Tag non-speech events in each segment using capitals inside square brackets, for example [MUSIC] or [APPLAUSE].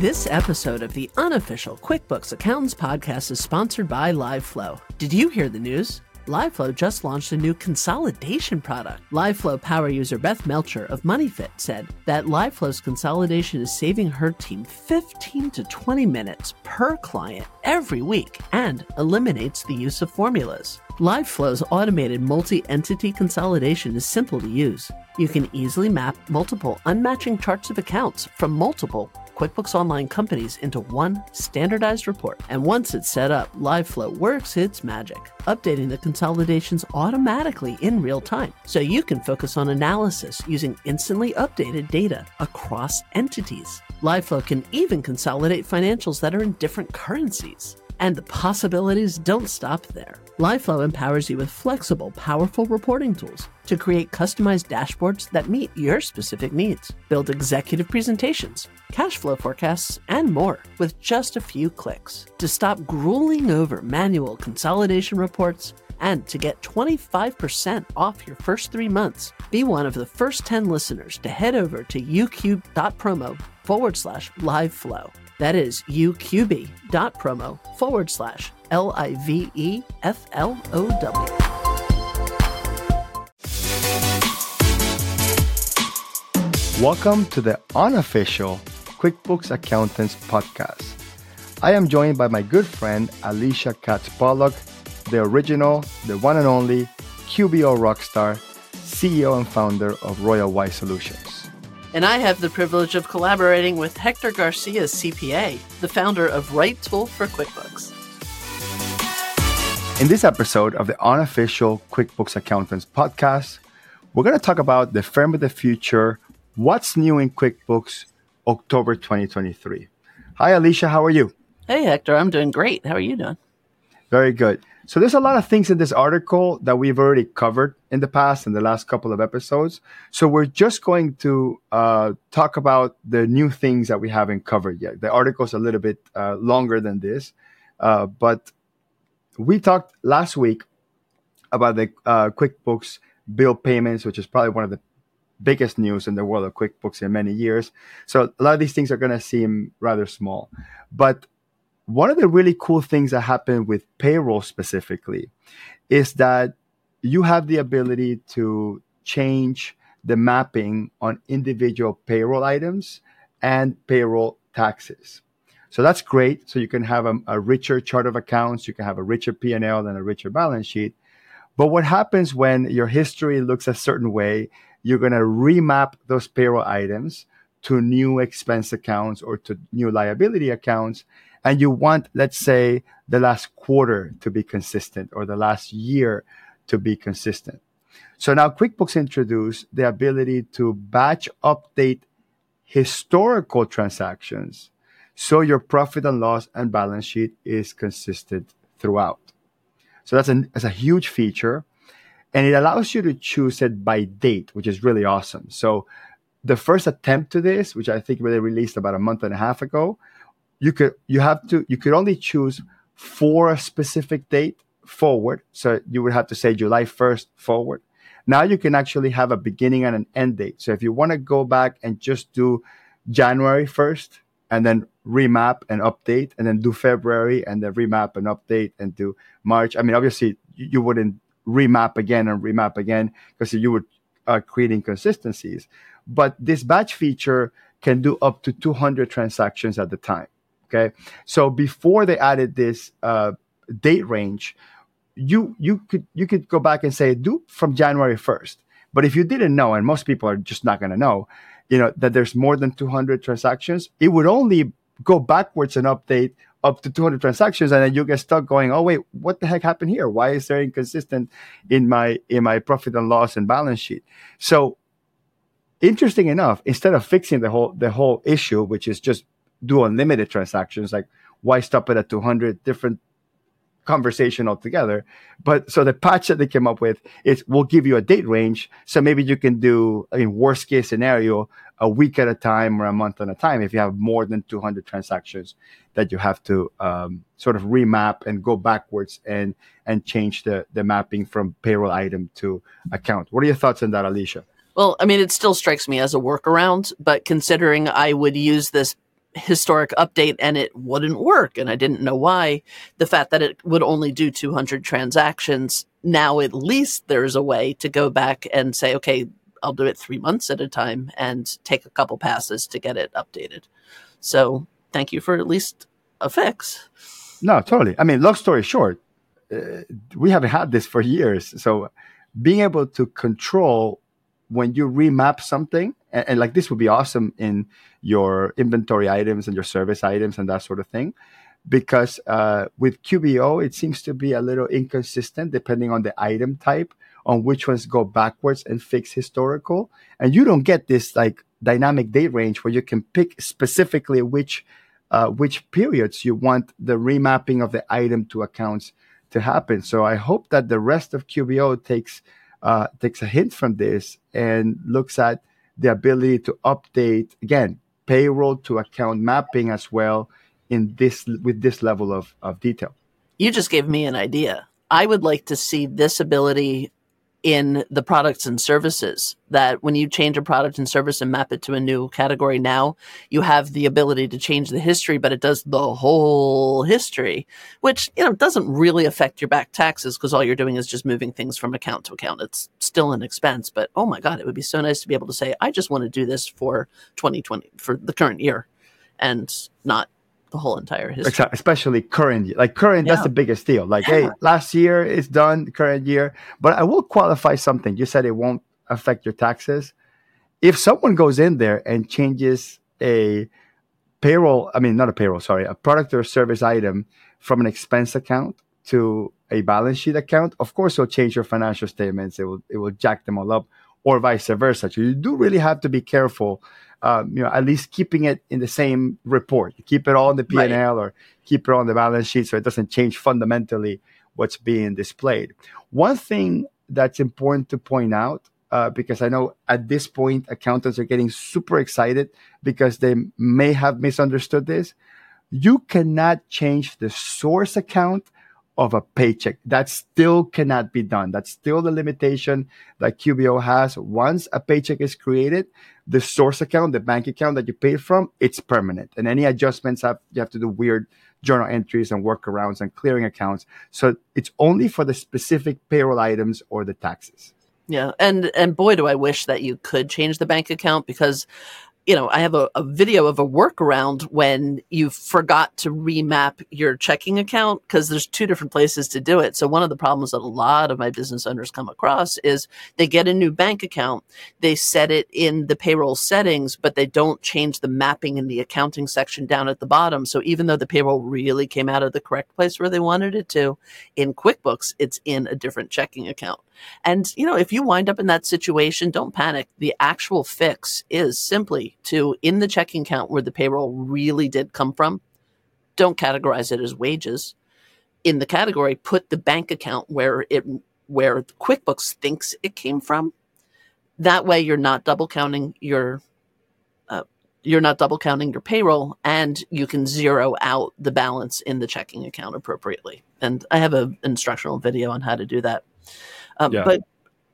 This episode of the unofficial QuickBooks Accountants podcast is sponsored by LiveFlow. Did you hear the news? LiveFlow just launched a new consolidation product. LiveFlow power user Beth Melcher of MoneyFit said that LiveFlow's consolidation is saving her team 15 to 20 minutes per client every week and eliminates the use of formulas. LiveFlow's automated multi entity consolidation is simple to use. You can easily map multiple unmatching charts of accounts from multiple QuickBooks Online companies into one standardized report. And once it's set up, LiveFlow works its magic, updating the consolidations automatically in real time. So you can focus on analysis using instantly updated data across entities. LiveFlow can even consolidate financials that are in different currencies. And the possibilities don't stop there. LiveFlow empowers you with flexible, powerful reporting tools to create customized dashboards that meet your specific needs, build executive presentations, cash flow forecasts, and more with just a few clicks. To stop grueling over manual consolidation reports and to get 25% off your first three months, be one of the first 10 listeners to head over to uqb.promo forward slash live flow. That is uqb.promo forward slash L I V E F L O W. Welcome to the unofficial QuickBooks Accountants podcast. I am joined by my good friend Alicia Katz Pollock, the original, the one and only QBO rockstar, CEO and founder of RoyalWise Solutions. And I have the privilege of collaborating with Hector Garcia, CPA, the founder of Right Tool for QuickBooks. In this episode of the unofficial QuickBooks Accountants podcast, we're going to talk about the firm of the future What's new in QuickBooks October 2023? Hi, Alicia. How are you? Hey, Hector. I'm doing great. How are you doing? Very good. So, there's a lot of things in this article that we've already covered in the past in the last couple of episodes. So, we're just going to uh, talk about the new things that we haven't covered yet. The article's a little bit uh, longer than this, uh, but we talked last week about the uh, QuickBooks bill payments, which is probably one of the biggest news in the world of QuickBooks in many years. So a lot of these things are going to seem rather small. But one of the really cool things that happened with payroll specifically is that you have the ability to change the mapping on individual payroll items and payroll taxes. So that's great. So you can have a, a richer chart of accounts, you can have a richer P&L and a richer balance sheet. But what happens when your history looks a certain way you're going to remap those payroll items to new expense accounts or to new liability accounts. And you want, let's say, the last quarter to be consistent or the last year to be consistent. So now QuickBooks introduced the ability to batch update historical transactions so your profit and loss and balance sheet is consistent throughout. So that's a, that's a huge feature and it allows you to choose it by date, which is really awesome. So the first attempt to this, which I think really released about a month and a half ago, you could you have to you could only choose for a specific date forward. So you would have to say July 1st forward. Now you can actually have a beginning and an end date. So if you want to go back and just do January 1st and then remap and update and then do February and then remap and update and do March. I mean, obviously you wouldn't remap again and remap again because you would uh, create inconsistencies. But this batch feature can do up to 200 transactions at the time. Okay, so before they added this uh, date range, you you could you could go back and say do from January 1st. But if you didn't know, and most people are just not going to know, you know that there's more than 200 transactions, it would only go backwards and update up to 200 transactions and then you get stuck going oh wait what the heck happened here? Why is there inconsistent in my in my profit and loss and balance sheet? So interesting enough instead of fixing the whole the whole issue which is just do unlimited transactions like why stop it at 200 different conversation altogether. But so the patch that they came up with is we'll give you a date range. So maybe you can do, in worst case scenario, a week at a time or a month at a time if you have more than 200 transactions that you have to um, sort of remap and go backwards and and change the the mapping from payroll item to account. What are your thoughts on that, Alicia? Well, I mean, it still strikes me as a workaround, but considering I would use this historic update and it wouldn't work and I didn't know why. The fact that it would only do 200 transactions, now at least there's a way to go back and say, okay, I'll do it three months at a time and take a couple passes to get it updated. So thank you for at least a fix. No, totally. I mean, long story short, uh, we haven't had this for years. So being able to control when you remap something, and, and, like this would be awesome in your inventory items and your service items and that sort of thing. Because uh, with QBO, it seems to be a little inconsistent depending on the item type on which ones go backwards and fix historical. And you don't get this like dynamic date range where you can pick specifically which uh, which periods you want the remapping of the item to accounts to happen. So I hope that the rest of QBO takes uh, takes a hint from this and looks at the ability to update again payroll to account mapping as well in this with this level of, of detail. You just gave me an idea. I would like to see this ability in the products and services that when you change a product and service and map it to a new category now you have the ability to change the history but it does the whole history which you know doesn't really affect your back taxes because all you're doing is just moving things from account to account. It's still an expense but oh my god it would be so nice to be able to say i just want to do this for 2020 for the current year and not the whole entire history. Exactly, especially current year. Like current, yeah. that's the biggest deal. Like, yeah. hey, last year is done, current year. But I will qualify something. You said it won't affect your taxes. If someone goes in there and changes a payroll, I mean, not a payroll, sorry, a product or service item from an expense account to a balance sheet account, of course, it'll change your financial statements. It will, it will jack them all up, or vice versa. So you do really have to be careful um, you know, at least keeping it in the same report. Keep it all in the P and L or keep it on the balance sheet so it doesn't change fundamentally what's being displayed. One thing that's important to point out, uh, because I know at this point accountants are getting super excited because they may have misunderstood this. You cannot change the source account of a paycheck. That still cannot be done. That's still the limitation that QBO has. Once a paycheck is created, the source account, the bank account that you pay from, it's permanent. And any adjustments have you have to do weird journal entries and workarounds and clearing accounts. So it's only for the specific payroll items or the taxes. Yeah, and and boy, do I wish that you could change the bank account because you know, I have a, a, video of a workaround when you forgot to remap your checking account because there's two different places to do it. So one of the problems that a lot of my business owners come across is they get a new bank account, they set it in the payroll settings, but they don't change the mapping in the accounting section down at the bottom. So even though the payroll really came out of the correct place where they wanted it to, in QuickBooks, it's in a different checking account. And, you know, if you wind up in that situation, don't panic. The actual fix is simply to, in the checking account where the payroll really did come from, don't categorize it as wages. In the category, put the bank account where it where QuickBooks thinks it came from. That way, you're not double counting your uh, you're not double counting your payroll, and you can zero out the balance in the checking account appropriately. And I have an instructional video on how to do that. Um, yeah. But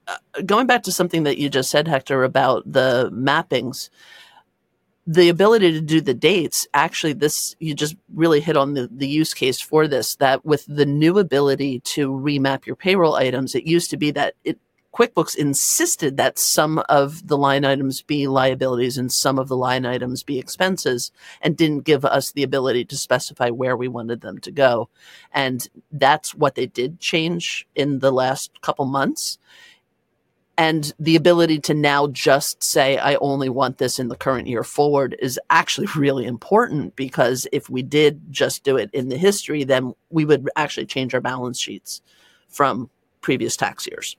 uh, going back to something that you just said, Hector, about the mappings, the ability to do the dates, actually, this you just really hit on the, the use case for this. That with the new ability to remap your payroll items, it used to be that it QuickBooks insisted that some of the line items be liabilities and some of the line items be expenses and didn't give us the ability to specify where we wanted them to go. And that's what they did change in the last couple months. And the ability to now just say, I only want this in the current year forward is actually really important because if we did just do it in the history, then we would actually change our balance sheets from previous tax years.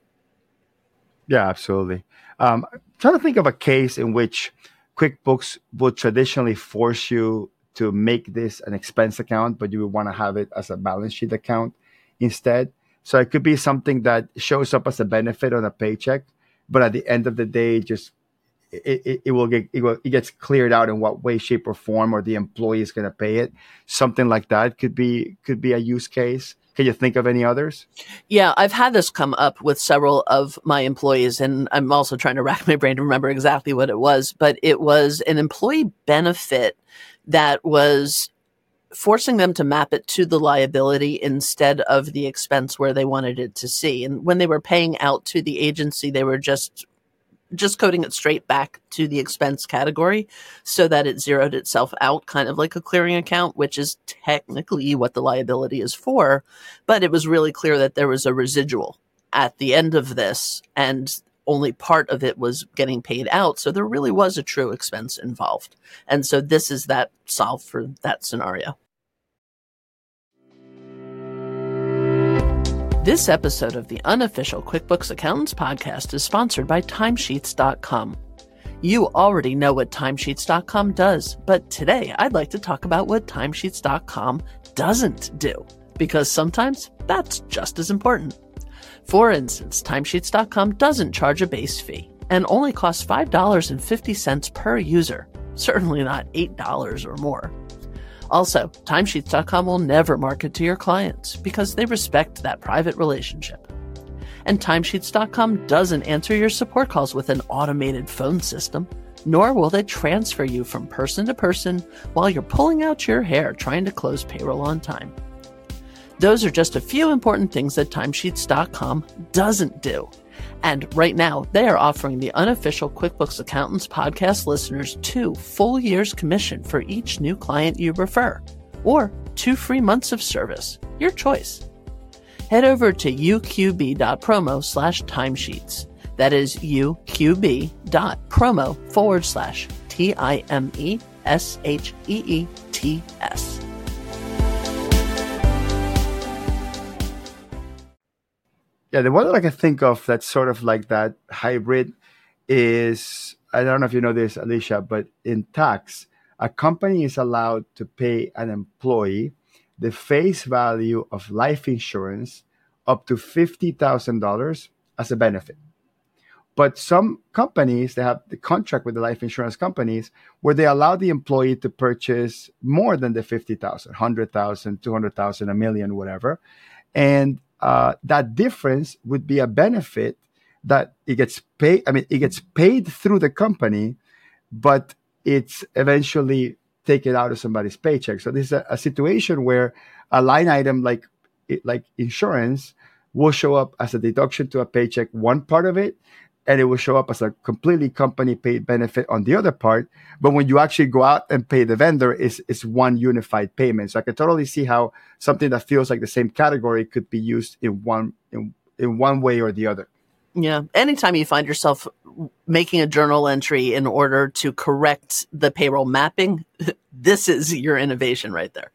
Yeah, absolutely. Um, I'm trying to think of a case in which QuickBooks would traditionally force you to make this an expense account, but you would want to have it as a balance sheet account instead. So it could be something that shows up as a benefit on a paycheck, but at the end of the day, just it, it, it will get it, will, it gets cleared out in what way, shape, or form, or the employee is going to pay it. Something like that could be could be a use case Can you think of any others? Yeah, I've had this come up with several of my employees, and I'm also trying to rack my brain to remember exactly what it was. But it was an employee benefit that was forcing them to map it to the liability instead of the expense where they wanted it to see. And when they were paying out to the agency, they were just just coding it straight back to the expense category so that it zeroed itself out kind of like a clearing account which is technically what the liability is for but it was really clear that there was a residual at the end of this and only part of it was getting paid out so there really was a true expense involved and so this is that solve for that scenario This episode of the unofficial QuickBooks Accountants podcast is sponsored by Timesheets.com. You already know what Timesheets.com does, but today I'd like to talk about what Timesheets.com doesn't do, because sometimes that's just as important. For instance, Timesheets.com doesn't charge a base fee and only costs $5.50 per user, certainly not $8 or more. Also, timesheets.com will never market to your clients because they respect that private relationship. And timesheets.com doesn't answer your support calls with an automated phone system, nor will they transfer you from person to person while you're pulling out your hair trying to close payroll on time. Those are just a few important things that timesheets.com doesn't do. And right now, they are offering the unofficial QuickBooks Accountants podcast listeners two full years commission for each new client you refer, or two free months of service. Your choice. Head over to uqb.promo slash timesheets. That is uqb.promo forward slash T I M E S H E E T S. Yeah, the one that I can think of that's sort of like that hybrid is I don't know if you know this, Alicia, but in tax, a company is allowed to pay an employee the face value of life insurance up to $50,000 as a benefit. But some companies, they have the contract with the life insurance companies where they allow the employee to purchase more than the 50,000, 100,000, 200,000, a million, whatever. And uh, that difference would be a benefit that it gets paid. I mean, it gets paid through the company, but it's eventually taken out of somebody's paycheck. So this is a, a situation where a line item like like insurance will show up as a deduction to a paycheck, one part of it, and it will show up as a completely company paid benefit on the other part. But when you actually go out and pay the vendor, it's, it's one unified payment. So I can totally see how something that feels like the same category could be used in one in, in one way or the other. Yeah. Anytime you find yourself making a journal entry in order to correct the payroll mapping, [LAUGHS] this is your innovation right there.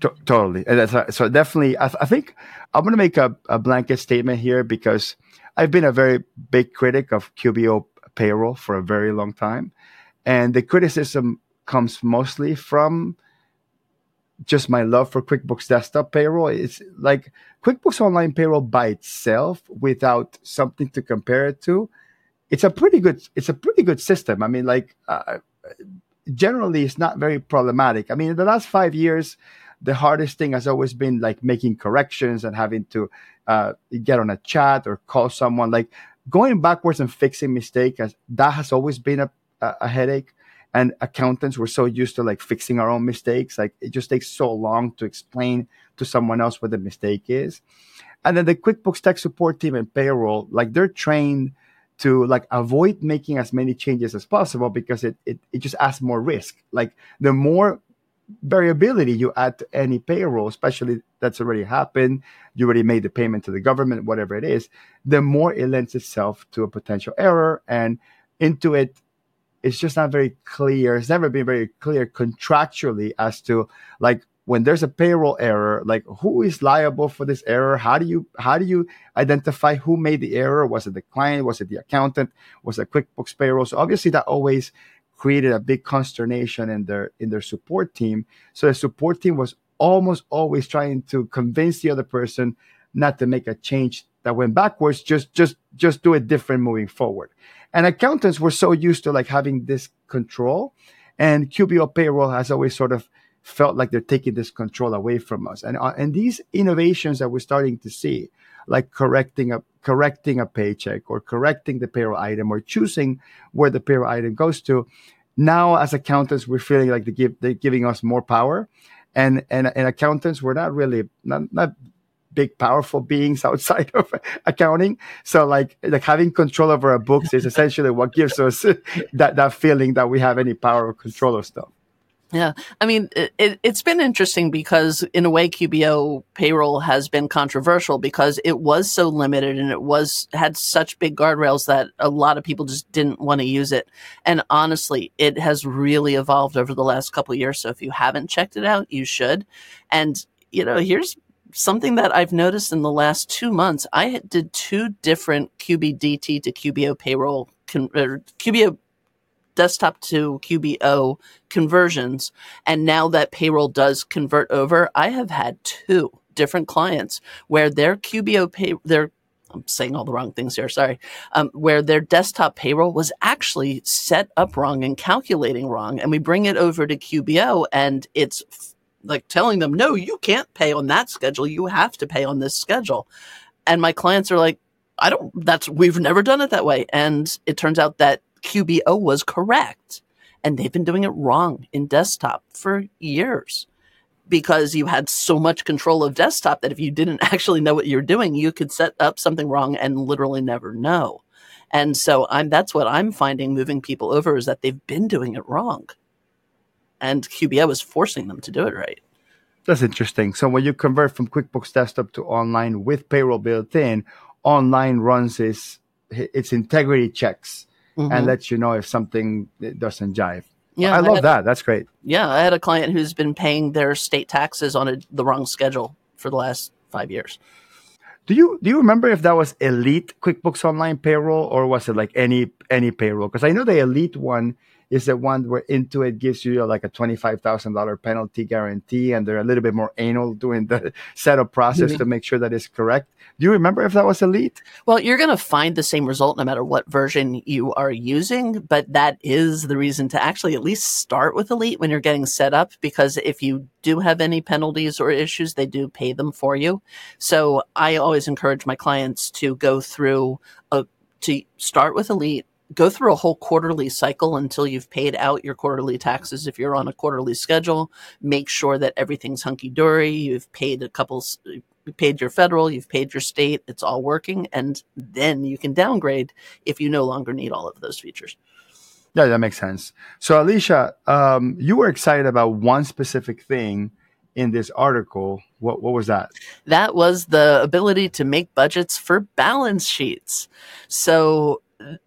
T- totally. And that's, so definitely, I, th- I think I'm going to make a, a blanket statement here because I've been a very big critic of QBO payroll for a very long time. And the criticism comes mostly from just my love for QuickBooks Desktop payroll. It's like QuickBooks Online payroll by itself without something to compare it to. It's a pretty good. It's a pretty good system. I mean, like uh, generally, it's not very problematic. I mean, in the last five years, the hardest thing has always been like making corrections and having to uh, get on a chat or call someone. Like going backwards and fixing mistakes, that has always been a, a headache. And accountants were so used to like fixing our own mistakes. Like it just takes so long to explain to someone else what the mistake is. And then the QuickBooks tech support team and payroll, like they're trained to like avoid making as many changes as possible because it, it, it just adds more risk. Like the more variability you add to any payroll, especially that's already happened, you already made the payment to the government, whatever it is, the more it lends itself to a potential error. And Intuit, it's just not very clear. It's never been very clear contractually as to like when there's a payroll error, like who is liable for this error? How do you how do you identify who made the error? Was it the client? Was it the accountant? Was it QuickBooks payroll? So obviously that always created a big consternation in their in their support team. So the support team was almost always trying to convince the other person not to make a change that went backwards. Just just just do it different moving forward. And accountants were so used to like having this control, and QBO payroll has always sort of felt like they're taking this control away from us. And uh, and these innovations that we're starting to see, like correcting a correcting a paycheck or correcting the payroll item or choosing where the payroll item goes to, now as accountants we're feeling like they give they're giving us more power, and and and accountants we're not really not not big powerful [LAUGHS] beings outside of [LAUGHS] accounting. So like like having control over our books is essentially what gives us [LAUGHS] that that feeling that we have any power or control of stuff yeah. I mean, it, has been interesting because, in a way, QBO payroll has been controversial because it was so limited and it was had such big guardrails that a lot of people just didn't want to use it. And honestly, it has really evolved over the last couple years. So if you haven't checked it out, you should. And, you know, here's something that I've noticed in the last two months. I did two different QBDT to QBO payroll, QBO desktop to QBO conversions. And now that payroll does convert over, I have had two different clients where their QBO pay, their I'm saying all the wrong things here, sorry, um, where their desktop payroll was actually set up wrong and calculating wrong. And we bring it over to QBO and it's f- like telling them, no, you can't pay on that schedule. You have to pay on this schedule. And my clients are like, I don't, that's, we've never done it that way. And it turns out that QBO was correct. And they've been doing it wrong in desktop for years because you had so much control of desktop that if you didn't [LAUGHS] actually know what you're doing, you could set up something wrong and literally never know. And so I'm that's what I'm finding moving people over is that they've been doing it wrong. And QBO is forcing them to do it right. That's interesting. So when you convert from QuickBooks Desktop to online with payroll built in, online runs its its integrity checks mm-hmm. and lets you know if something doesn't jive. Yeah, I love I that. That's great. Yeah, I had a client who's been paying their state taxes on a, the wrong schedule for the last five years. Do you do you remember if that was Elite QuickBooks Online payroll or was it like any any payroll? Because I know the Elite one is the one where Intuit gives you like a $25,000 penalty guarantee and they're a little bit more anal doing the [LAUGHS] setup process mm-hmm. to make sure that it's correct. Do you remember if that was Elite? Well, you're going to find the same result no matter what version you are using, but that is the reason to actually at least start with Elite when you're getting set up because if you do have any penalties or issues, they do pay them for you. So I always encourage my clients to go through a to start with Elite, go through a whole quarterly cycle until you've paid out your quarterly taxes if you're on a quarterly schedule make sure that everything's hunky-dory you've paid a couple you paid your federal you've paid your state it's all working and then you can downgrade if you no longer need all of those features yeah that makes sense so alicia um, you were excited about one specific thing in this article. What, what was that? That was the ability to make budgets for balance sheets. So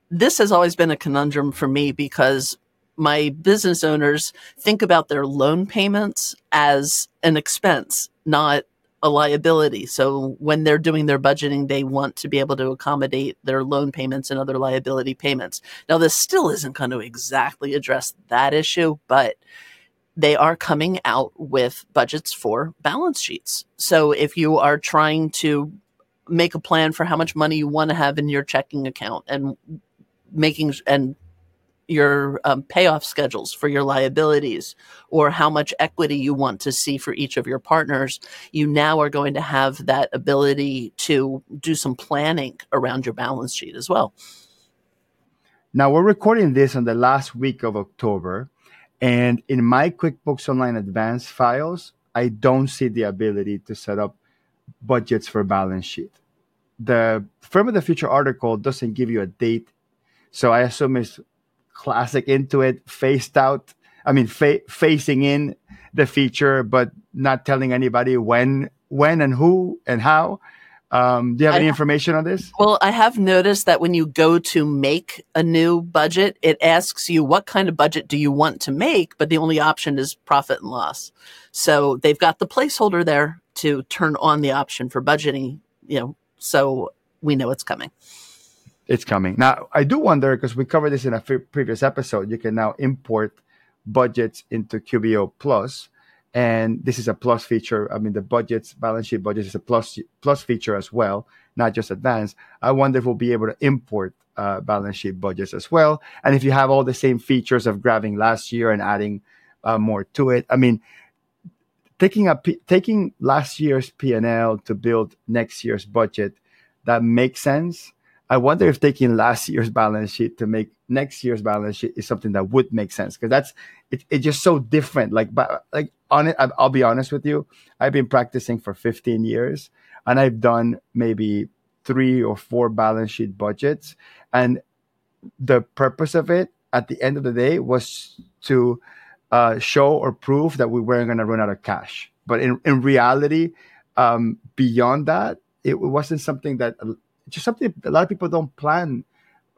this has always been a conundrum for me because my business owners think about their loan payments as an expense, not a liability. So when they're doing their budgeting, they want to be able to accommodate their loan payments and other liability payments. Now, this still isn't going to exactly address that issue, but they are coming out with budgets for balance sheets. So if you are trying to make a plan for how much money you want to have in your checking account and making and your um, payoff schedules for your liabilities or how much equity you want to see for each of your partners, you now are going to have that ability to do some planning around your balance sheet as well. Now, we're recording this on the last week of October. And in my QuickBooks Online Advanced files, I don't see the ability to set up budgets for balance sheet. The Firm of the Future article doesn't give you a date so I assume it's classic Intuit, faced out. I mean, fa- facing in the feature, but not telling anybody when, when, and who and how. Um, do you have I, any information on this? Well, I have noticed that when you go to make a new budget, it asks you what kind of budget do you want to make, but the only option is profit and loss. So they've got the placeholder there to turn on the option for budgeting, you know, so we know it's coming it's coming. Now, I do wonder because we covered this in a f- previous episode. You can now import budgets into QBO Plus, and this is a plus feature. I mean, the budgets balance sheet budgets is a plus plus feature as well, not just advanced. I wonder if we'll be able to import uh, balance sheet budgets as well. And if you have all the same features of grabbing last year and adding uh, more to it, I mean, taking a P- taking last year's P&L to build next year's budget that makes sense. I wonder if taking last year's balance sheet to make next year's balance sheet is something that would make sense because that's it, it's just so different. Like, but like on it, I'll be honest with you. I've been practicing for 15 years, and I've done maybe three or four balance sheet budgets, and the purpose of it at the end of the day was to uh, show or prove that we weren't going to run out of cash. But in, in reality, um, beyond that, it wasn't something that just something a lot of people don't plan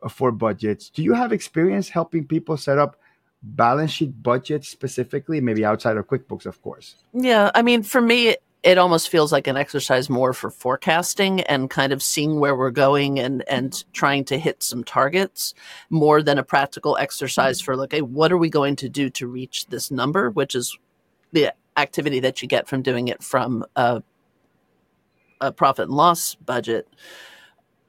for budgets. Do you have experience helping people set up balance sheet budget specifically, maybe outside of QuickBooks, of course? Yeah, I mean, for me, it almost feels like an exercise more for forecasting and kind of seeing where we're going and and trying to hit some targets more than a practical exercise for like, hey, what are we going to do to reach this number, which is the activity that you get from doing it from a, a profit and loss budget.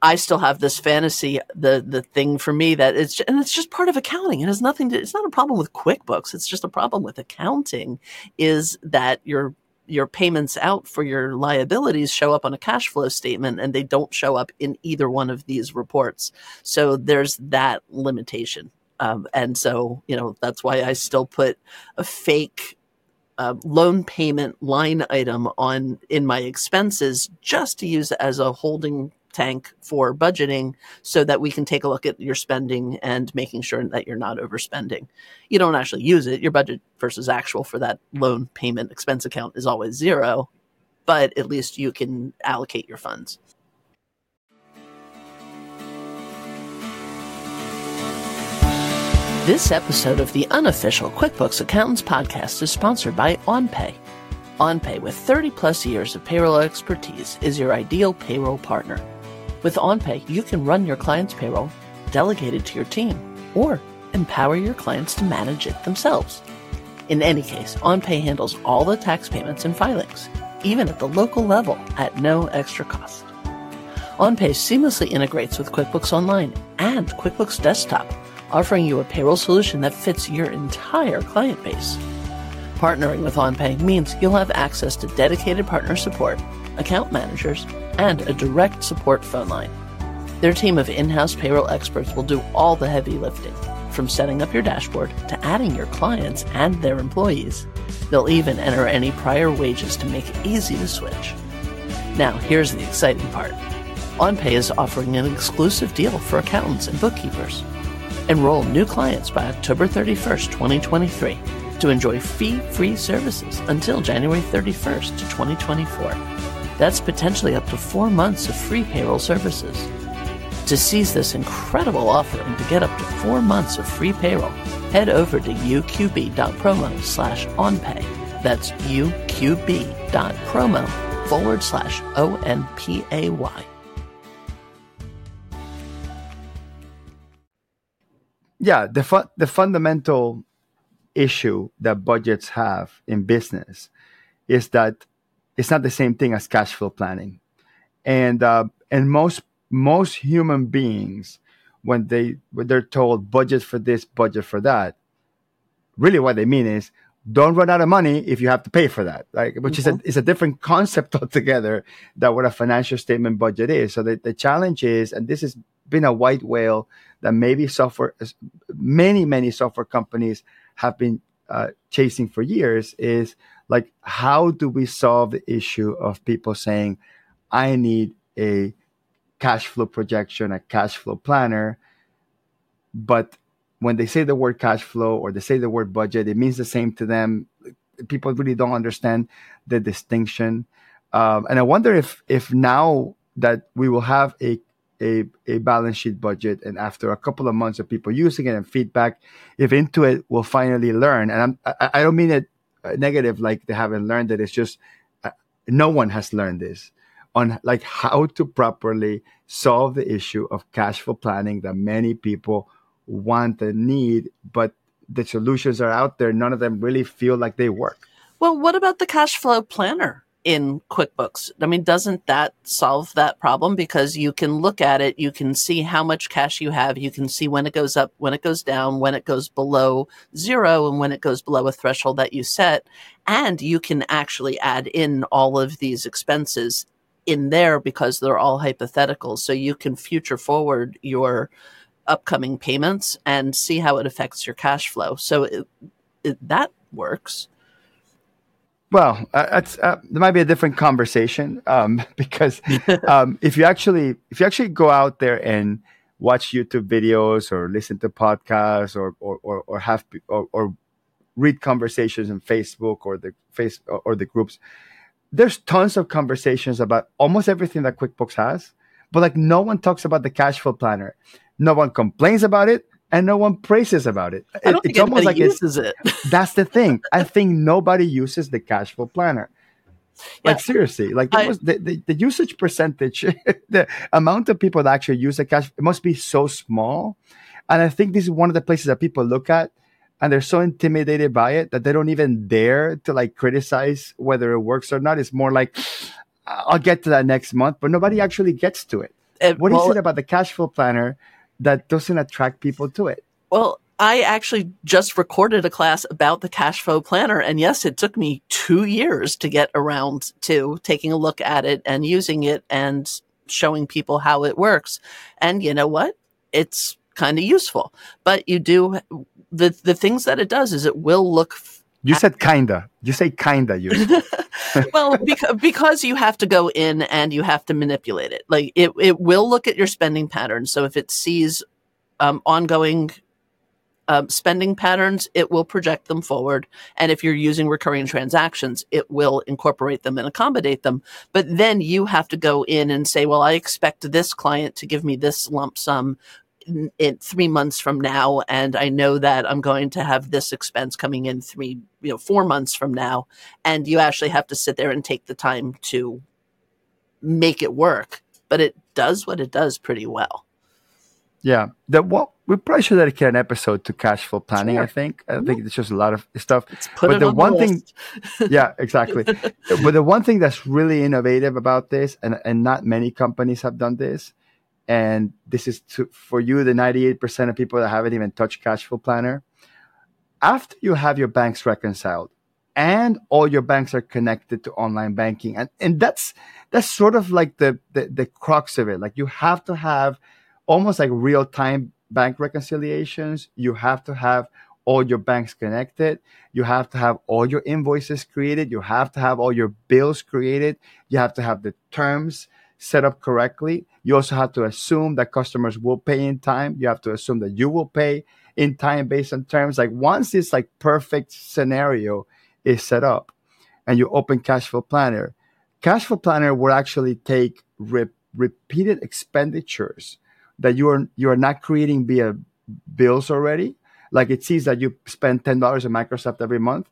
I still have this fantasy, the the thing for me that it's and it's just part of accounting. It has nothing to. It's not a problem with QuickBooks. It's just a problem with accounting. Is that your your payments out for your liabilities show up on a cash flow statement and they don't show up in either one of these reports. So there's that limitation. Um, and so, you know, that's why I still put a fake uh, loan payment line item on in my expenses just to use as a holding tank for budgeting so that we can take a look at your spending and making sure that you're not overspending. You don't actually use it. Your budget versus actual for that loan payment expense account is always zero, but at least you can allocate your funds. This episode of the unofficial QuickBooks Accountants podcast is sponsored by OnPay. OnPay, with 30 plus years of payroll expertise, is your ideal payroll partner. With OnPay, you can run your client's payroll, delegate it to your team, or empower your clients to manage it themselves. In any case, OnPay handles all the tax payments and filings, even at the local level, at no extra cost. OnPay seamlessly integrates with QuickBooks Online and QuickBooks Desktop, offering you a payroll solution that fits your entire client base. Partnering with OnPay means you'll have access to dedicated partner support, account managers, and a direct support phone line. Their team of in house payroll experts will do all the heavy lifting, from setting up your dashboard to adding your clients and their employees. They'll even enter any prior wages to make it easy to switch. Now, here's the exciting part OnPay is offering an exclusive deal for accountants and bookkeepers. Enroll new clients by October 31st, 2023 to enjoy fee free services until January 31st, 2024. That's potentially up to four months of free payroll services. To seize this incredible offer and to get up to four months of free payroll, head over to uqb.promo slash onpay. That's uqb.promo forward slash O-N-P-A-Y. Yeah, the, fu- the fundamental issue that budgets have in business is that it's not the same thing as cash flow planning. And uh, and most most human beings, when they when they're told budget for this, budget for that, really what they mean is don't run out of money if you have to pay for that. Like, which mm-hmm. is a is a different [LAUGHS] concept altogether that what a financial statement budget is. So the, the challenge is, and this has been a white whale that maybe software, many many software companies have been uh, chasing for years, is like how do we solve the issue of people saying i need a cash flow projection a cash flow planner but when they say the word cash flow or they say the word budget it means the same to them. People really don't understand the distinction. Um, and i wonder if if now that we will have a a, a balance sheet budget and after a couple of months of people using it and feedback if intuit will finally learn and I'm, I, I don't mean it negative like they haven't learned it. It's just uh, no one has learned this on like how to properly solve the issue of cash flow planning that many people want and need, but the solutions are out there. None of them really feel like they work. Well, what about the cash flow planner? In QuickBooks. I mean, doesn't that solve that problem? Because you can look at it, you can see how much cash you have, you can see when it goes up, when it goes down, when it goes below zero, and when it goes below a threshold that you set. And you can actually add in all of these expenses in there because they're all hypothetical. So you can future forward your upcoming payments and see how it affects your cash flow. So it, it, that works. Well, uh, uh, there might be a different conversation um, [LAUGHS] because [LAUGHS] um, if you actually if you actually go out there and watch YouTube videos or listen to podcasts or or, or, or have or, or, read conversations on Facebook or the face or the groups, there's tons of conversations about almost everything that QuickBooks has, but like no one talks about the cash flow planner. No one complains about it and no one praises about it. it it's almost like uses it. [LAUGHS] that's the thing. I think nobody uses the cash flow planner. Like yeah. seriously, like I, the, the, the, usage percentage, [LAUGHS] the amount of people that actually use the cash, it must be so small. And I think this is one of the places that people look at and they're so intimidated by it that they don't even dare to like criticize whether it works or not. It's more like, I'll get to that next month, but nobody actually gets to it. it what well, is it about the cash flow planner that doesn't attract people to it? Well, I actually just recorded a class about the cash flow planner. And yes, it took me two years to get around to taking a look at it and using it and showing people how it works. And you know what? It's kind of useful. But you do the the things that it does is it will look you said kinda. You say kinda useful. [LAUGHS] well, because, because you have to go in and you have to manipulate it. Like it, it will look at your spending patterns. So if it sees um, ongoing um, spending patterns, it will project them forward. And if you're using recurring transactions, it will incorporate them and accommodate them. But then you have to go in and say, well, I expect this client to give me this lump sum in, in, three months from now and i know that i'm going to have this expense coming in three you know four months from now and you actually have to sit there and take the time to make it work but it does what it does pretty well yeah that what we probably should dedicate an episode to cash flow planning sure. i think i mm-hmm. think it's just a lot of stuff but the on one the thing [LAUGHS] yeah exactly [LAUGHS] but the one thing that's really innovative about this and, and not many companies have done this and this is to, for you, the 98% of people that haven't even touched Cash Flow Planner. After you have your banks reconciled and all your banks are connected to online banking, and, and that's that's sort of like the, the, the crux of it. Like you have to have almost like real time bank reconciliations. You have to have all your banks connected. You have to have all your invoices created. You have to have all your bills created. You have to have the terms set up correctly. You also have to assume that customers will pay in time. You have to assume that you will pay in time based on terms. Like once this like perfect scenario is set up and you open cash flow planner, cash flow planner will actually take re- repeated expenditures that you are you are not creating via bills already. Like it sees that you spend ten dollars in Microsoft every month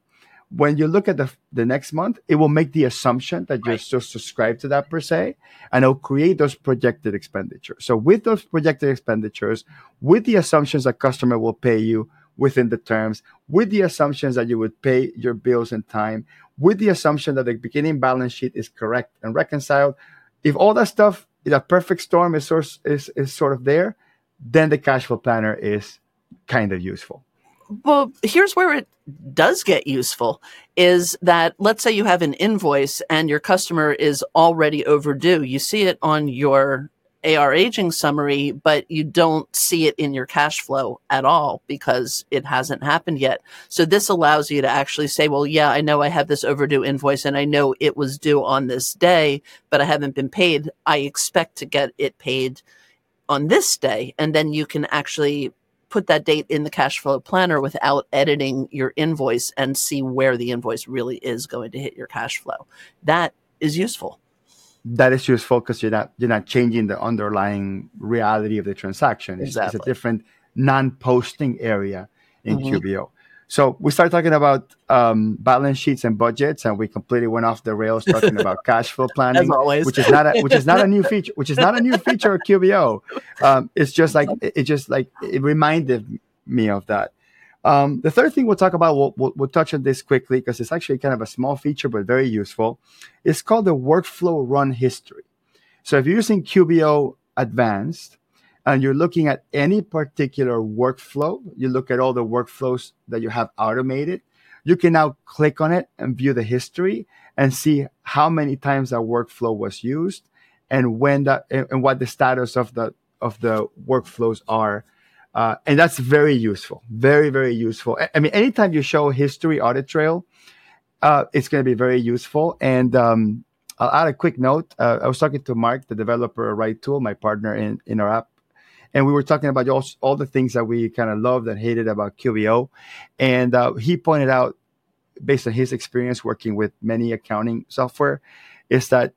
when you look at the, the next month, it will make the assumption that you're right. still subscribed to that per se, and it'll create those projected expenditures. So with those projected expenditures, with the assumptions that customer will pay you within the terms, with the assumptions that you would pay your bills in time, with the assumption that the beginning balance sheet is correct and reconciled, if all that stuff, a perfect storm is, source, is, is sort of there, then the cash flow planner is kind of useful well, here's where it does get useful is that let's say you have an invoice and your customer is already overdue. You see it on your AR aging summary, but you don't see it in your cash flow at all because it hasn't happened yet. So this allows you to actually say, well, yeah, I know I have this overdue invoice and I know it was due on this day, but I haven't been paid. I expect to get it paid on this day. And then you can actually put that date in the cash flow planner without editing your invoice and see where the invoice really is going to hit your cash flow. That is useful. That is useful because you're not you're not changing the underlying reality of the transaction. It's, exactly. it's a different non-posting area in mm-hmm. QBO. So we started talking about um, balance sheets and budgets, and we completely went off the rails talking [LAUGHS] about cash flow planning, which is not a, which is not a new [LAUGHS] feature, which is not a new feature of QBO. Um, it's just like it, it, just like it reminded me of that. Um, the third thing we'll talk about, we'll, we'll, we'll touch on this quickly because it's actually kind of a small feature, but very useful. It's called the workflow run history. So if you're using QBO Advanced and you're looking at any particular workflow, you look at all the workflows that you have automated, you can now click on it and view the history and see how many times that workflow was used and when that and what the status of the of the workflows are uh, and that's very useful, very, very useful. I mean, anytime you show history audit trail, uh, it's going to be very useful. And um, I'll add a quick note. Uh, I was talking to Mark, the developer of Right Tool, my partner in, in our app, and we were talking about all, all the things that we kind of loved and hated about QBO. And uh, he pointed out, based on his experience working with many accounting software, is that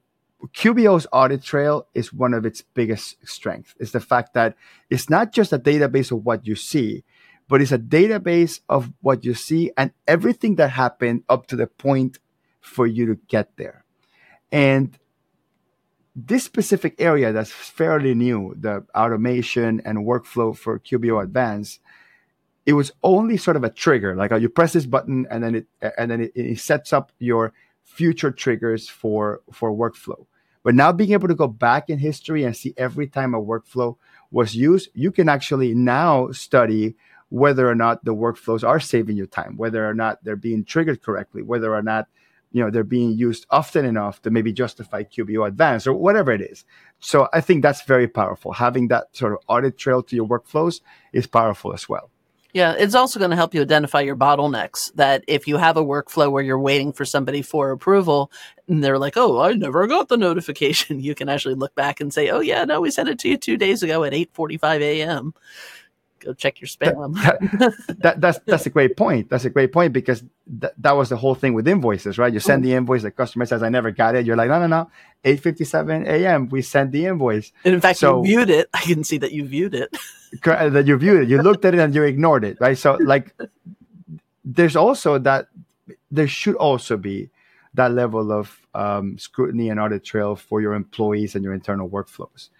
QBO's audit trail is one of its biggest strengths. It's the fact that it's not just a database of what you see, but it's a database of what you see and everything that happened up to the point for you to get there. And this specific area that's fairly new, the automation and workflow for QBO Advanced, it was only sort of a trigger. Like uh, you press this button and then it and then it, it sets up your future triggers for for workflow. But now being able to go back in history and see every time a workflow was used, you can actually now study whether or not the workflows are saving you time, whether or not they're being triggered correctly, whether or not you know they're being used often enough to maybe justify QBO advance or whatever it is. So I think that's very powerful. Having that sort of audit trail to your workflows is powerful as well. Yeah, it's also going to help you identify your bottlenecks. That if you have a workflow where you're waiting for somebody for approval and they're like, oh, I never got the [LAUGHS] notification, you can actually look back and say, oh, yeah, no, we sent it to you two days ago at 8.45 a.m go check your spam. That, that, [LAUGHS] that, that's that's a great point. That's a great point because th- that was the whole thing with invoices, right? You send the invoice, the customer says, "I never got it." You're like, "No, no, no, 8:57 a.m. We sent the invoice." And in fact, so, you viewed it. [LAUGHS] I can see that you viewed it. [LAUGHS] that you viewed it. You looked at it and you ignored it, right? So, like, there's also that. There should also be that level of um, scrutiny and audit trail for your employees and your internal workflows.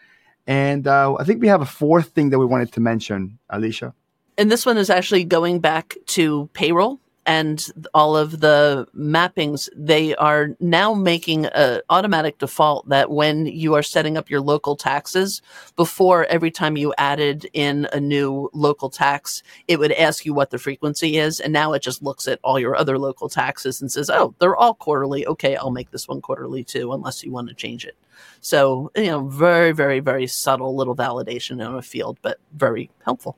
And uh, I think we have a fourth thing that we wanted to mention, Alicia. And this one is actually going back to payroll and all of the mappings. They are now making an automatic default that when you are setting up your local taxes, before every time you added in a new local tax, it would ask you what the frequency is. And now it just looks at all your other local taxes and says, oh, they're all quarterly. Okay, I'll make this one quarterly too, unless you want to change it. So, you know, very, very, very subtle little validation in a field, but very helpful.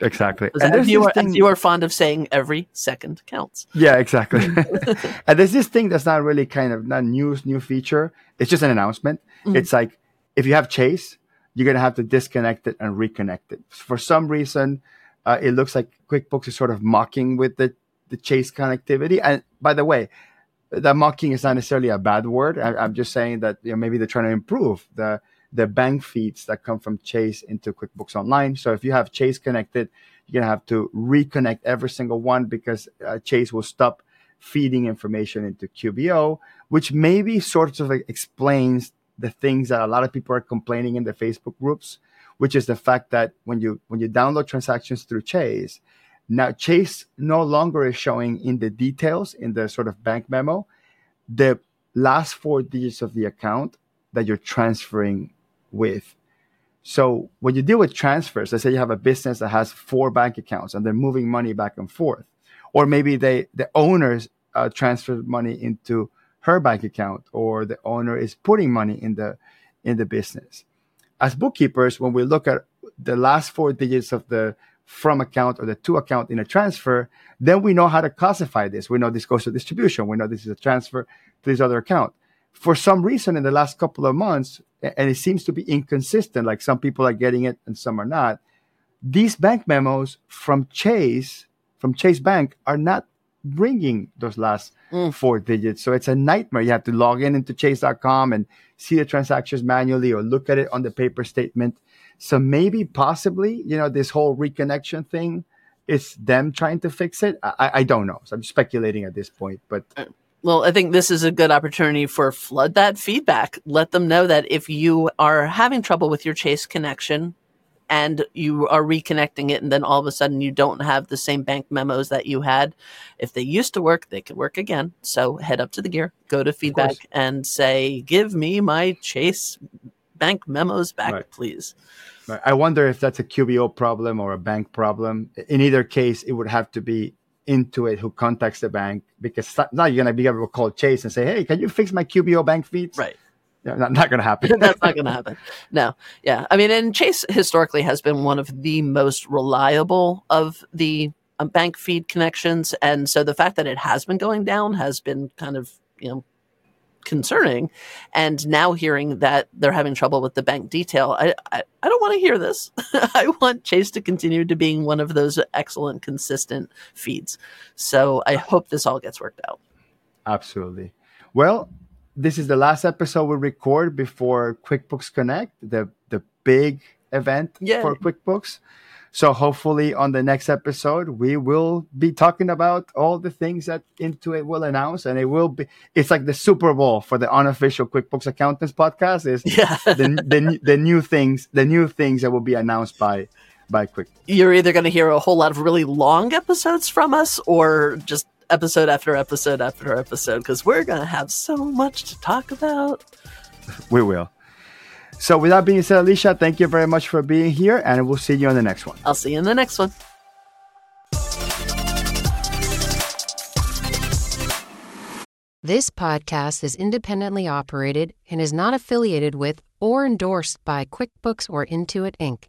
Exactly. And you, are, thing... you are fond of saying, every second counts. Yeah, exactly. [LAUGHS] [LAUGHS] and there's this thing that's not really kind of not news, new feature. It's just an announcement. Mm-hmm. It's like if you have Chase, you're gonna have to disconnect it and reconnect it. For some reason, uh, it looks like QuickBooks is sort of mocking with the the Chase connectivity. And by the way, that mocking is not necessarily a bad word. I, am just saying that you know maybe they're trying to improve the the bank feeds that come from Chase into QuickBooks Online. So if you have Chase connected, you're gonna have to reconnect every single one because uh, Chase will stop feeding information into QBO, which maybe sort of explains the things that a lot of people are complaining in the Facebook groups, which is the fact that when you when you download transactions through Chase, now, Chase no longer is showing in the details in the sort of bank memo the last four digits of the account that you're transferring with. So when you deal with transfers, let's say you have a business that has four bank accounts and they're moving money back and forth, or maybe they the owners uh, transfer money into her bank account, or the owner is putting money in the in the business. As bookkeepers, when we look at the last four digits of the from account or the to account in a transfer, then we know how to classify this. We know this goes to distribution. We know this is a transfer to this other account. For some reason, in the last couple of months, and it seems to be inconsistent, like some people are getting it and some are not, these bank memos from Chase, from Chase Bank, are not bringing those last mm. four digits. So it's a nightmare. You have to log in into chase.com and see the transactions manually or look at it on the paper statement. So maybe, possibly, you know, this whole reconnection thing is them trying to fix it. I, I don't know. So I'm speculating at this point, but. Uh, well, I think this is a good opportunity for flood that feedback. Let them know that if you are having trouble with your Chase connection, and you are reconnecting it, and then all of a sudden you don't have the same bank memos that you had. If they used to work, they could work again. So head up to the gear, go to feedback, and say, "Give me my Chase bank memos back, right. please." Right. I wonder if that's a QBO problem or a bank problem. In either case, it would have to be Intuit who contacts the bank because now you're going to be able to call Chase and say, "Hey, can you fix my QBO bank feeds?" Right. Yeah, not, not going to happen. [LAUGHS] That's not going to happen. No. Yeah. I mean, and Chase historically has been one of the most reliable of the um, bank feed connections, and so the fact that it has been going down has been kind of you know concerning. And now hearing that they're having trouble with the bank detail, I, I, I don't want to hear this. [LAUGHS] I want Chase to continue to being one of those excellent, consistent feeds. So I hope this all gets worked out. Absolutely. Well, this is the last episode we record before QuickBooks Connect, the the big event Yay. for QuickBooks. So hopefully on the next episode we will be talking about all the things that Intuit will announce, and it will be it's like the Super Bowl for the unofficial QuickBooks Accountants podcast. Is [LAUGHS] yeah. the, the the new things the new things that will be announced by by Quick. You're either going to hear a whole lot of really long episodes from us, or just episode after episode after episode, because we're going to have so much to talk about. We will. So, with that being said, Alicia, thank you very much for being here, and we'll see you on the next one. I'll see you in the next one. This podcast is independently operated and is not affiliated with or endorsed by QuickBooks or Intuit Inc.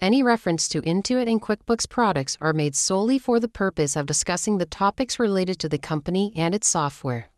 Any reference to Intuit and QuickBooks products are made solely for the purpose of discussing the topics related to the company and its software.